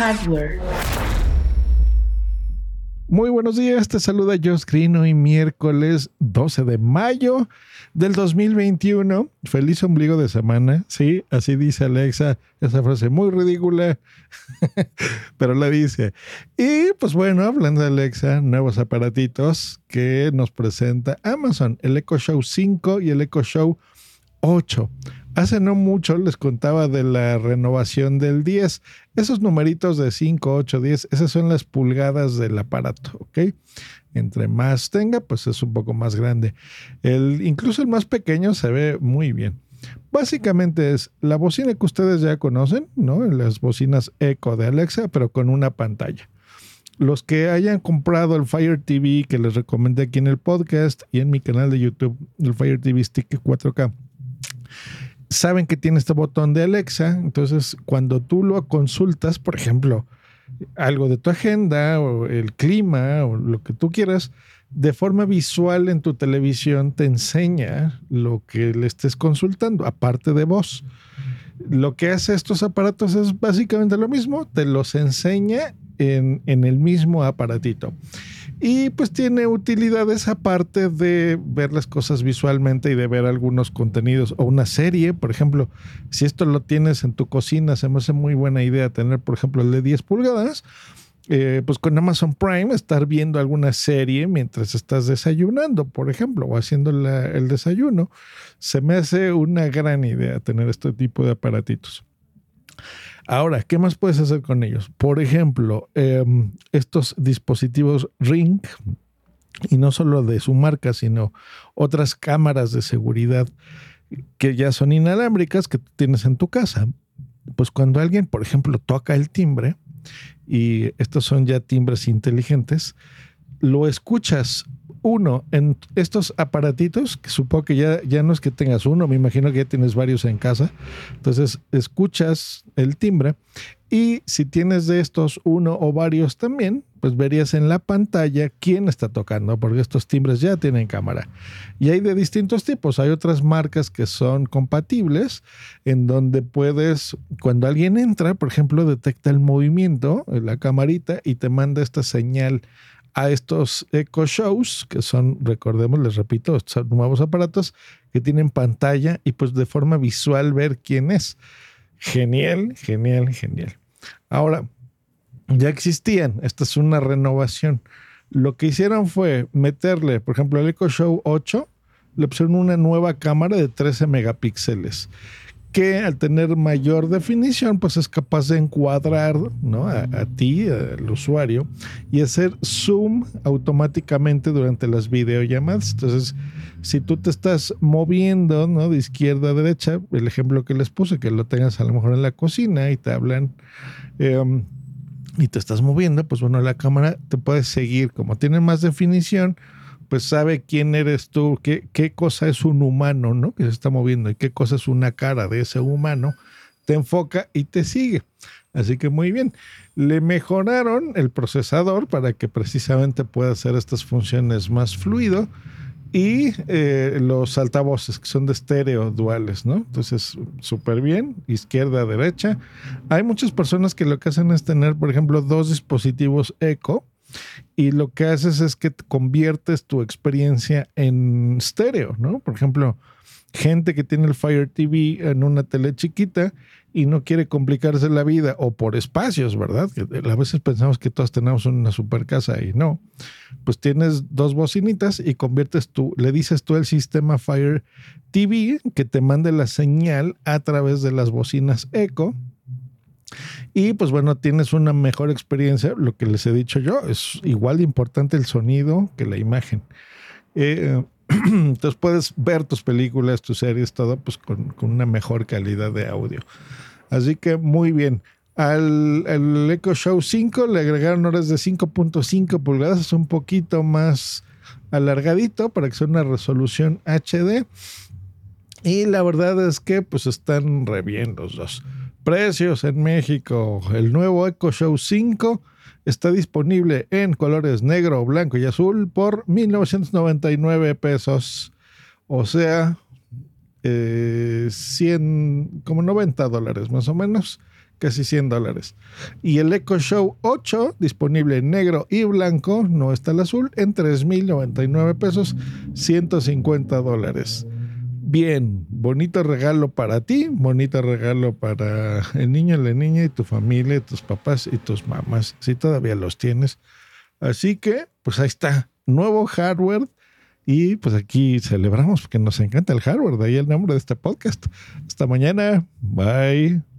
Hardware. Muy buenos días, te saluda Josh Green hoy miércoles 12 de mayo del 2021. Feliz ombligo de semana, sí, así dice Alexa, esa frase muy ridícula, pero la dice. Y pues bueno, hablando de Alexa, nuevos aparatitos que nos presenta Amazon, el Echo Show 5 y el Echo Show 8. Hace no mucho les contaba de la renovación del 10. Esos numeritos de 5, 8, 10, esas son las pulgadas del aparato, ¿ok? Entre más tenga, pues es un poco más grande. Incluso el más pequeño se ve muy bien. Básicamente es la bocina que ustedes ya conocen, ¿no? Las bocinas Echo de Alexa, pero con una pantalla. Los que hayan comprado el Fire TV que les recomendé aquí en el podcast y en mi canal de YouTube, el Fire TV Stick 4K saben que tiene este botón de Alexa, entonces cuando tú lo consultas, por ejemplo, algo de tu agenda o el clima o lo que tú quieras, de forma visual en tu televisión te enseña lo que le estés consultando, aparte de voz. Lo que hace estos aparatos es básicamente lo mismo, te los enseña en, en el mismo aparatito. Y pues tiene utilidades aparte de ver las cosas visualmente y de ver algunos contenidos o una serie. Por ejemplo, si esto lo tienes en tu cocina, se me hace muy buena idea tener, por ejemplo, el de 10 pulgadas. Eh, pues con Amazon Prime estar viendo alguna serie mientras estás desayunando, por ejemplo, o haciendo el desayuno. Se me hace una gran idea tener este tipo de aparatitos. Ahora, ¿qué más puedes hacer con ellos? Por ejemplo, em, estos dispositivos Ring, y no solo de su marca, sino otras cámaras de seguridad que ya son inalámbricas que tienes en tu casa. Pues cuando alguien, por ejemplo, toca el timbre, y estos son ya timbres inteligentes, lo escuchas uno en estos aparatitos, que supongo que ya, ya no es que tengas uno, me imagino que ya tienes varios en casa. Entonces escuchas el timbre y si tienes de estos uno o varios también, pues verías en la pantalla quién está tocando, porque estos timbres ya tienen cámara. Y hay de distintos tipos. Hay otras marcas que son compatibles, en donde puedes, cuando alguien entra, por ejemplo, detecta el movimiento, la camarita, y te manda esta señal a estos Echo Shows, que son, recordemos, les repito, estos nuevos aparatos que tienen pantalla y pues de forma visual ver quién es. Genial, genial, genial. Ahora, ya existían, esta es una renovación. Lo que hicieron fue meterle, por ejemplo, el Echo Show 8, le pusieron una nueva cámara de 13 megapíxeles que al tener mayor definición, pues es capaz de encuadrar ¿no? a, ti, al usuario, y hacer zoom automáticamente durante las videollamadas. Entonces, si tú te estás moviendo ¿no? de izquierda a derecha, el ejemplo que les puse, que lo tengas a lo mejor en la cocina y te hablan em, y te estás moviendo, pues bueno, la cámara te puede seguir. Como tiene más definición, pues sabe quién eres tú, qué, qué cosa es un humano, ¿no? Que se está moviendo y qué cosa es una cara de ese humano, te enfoca y te sigue. Así que muy bien. Le mejoraron el procesador para que precisamente pueda hacer estas funciones más fluido y eh, los altavoces que son de estéreo duales, ¿no? Entonces, súper bien, izquierda, derecha. Hay muchas personas que lo que hacen es tener, por ejemplo, dos dispositivos eco y lo que haces es que conviertes tu experiencia en estéreo, ¿no? Por ejemplo, gente que tiene el Fire TV en una tele chiquita y no quiere complicarse la vida o por espacios, ¿verdad? Que a veces pensamos que todos tenemos una super casa y no. Pues tienes dos bocinitas y conviertes tú, le dices tú el sistema Fire TV que te mande la señal a través de las bocinas Echo y pues bueno, tienes una mejor experiencia. Lo que les he dicho yo, es igual de importante el sonido que la imagen. Eh, entonces puedes ver tus películas, tus series, todo pues con, una mejor calidad de audio. Así que muy bien. Al, al Echo Show 5 le agregaron horas de 5.5 pulgadas, un poquito más alargadito para que sea una resolución HD. Y la verdad es que pues están re bien los dos. Precios en México. El nuevo Echo Show 5 está disponible en colores negro, blanco y azul por 1.999 pesos. O sea, 100, eh, como 90 dólares más o menos. casi 100 dólares. Y el Echo Show 8, disponible en negro y blanco, no está el azul, en 3.099 pesos, 150 dólares. Bien, bonito regalo para ti, bonito regalo para el niño, la niña y tu familia, tus papás y tus mamás, si todavía los tienes. Así que, pues ahí está, nuevo hardware. Y pues aquí celebramos porque nos encanta el hardware, de ahí el nombre de este podcast. Hasta mañana, bye.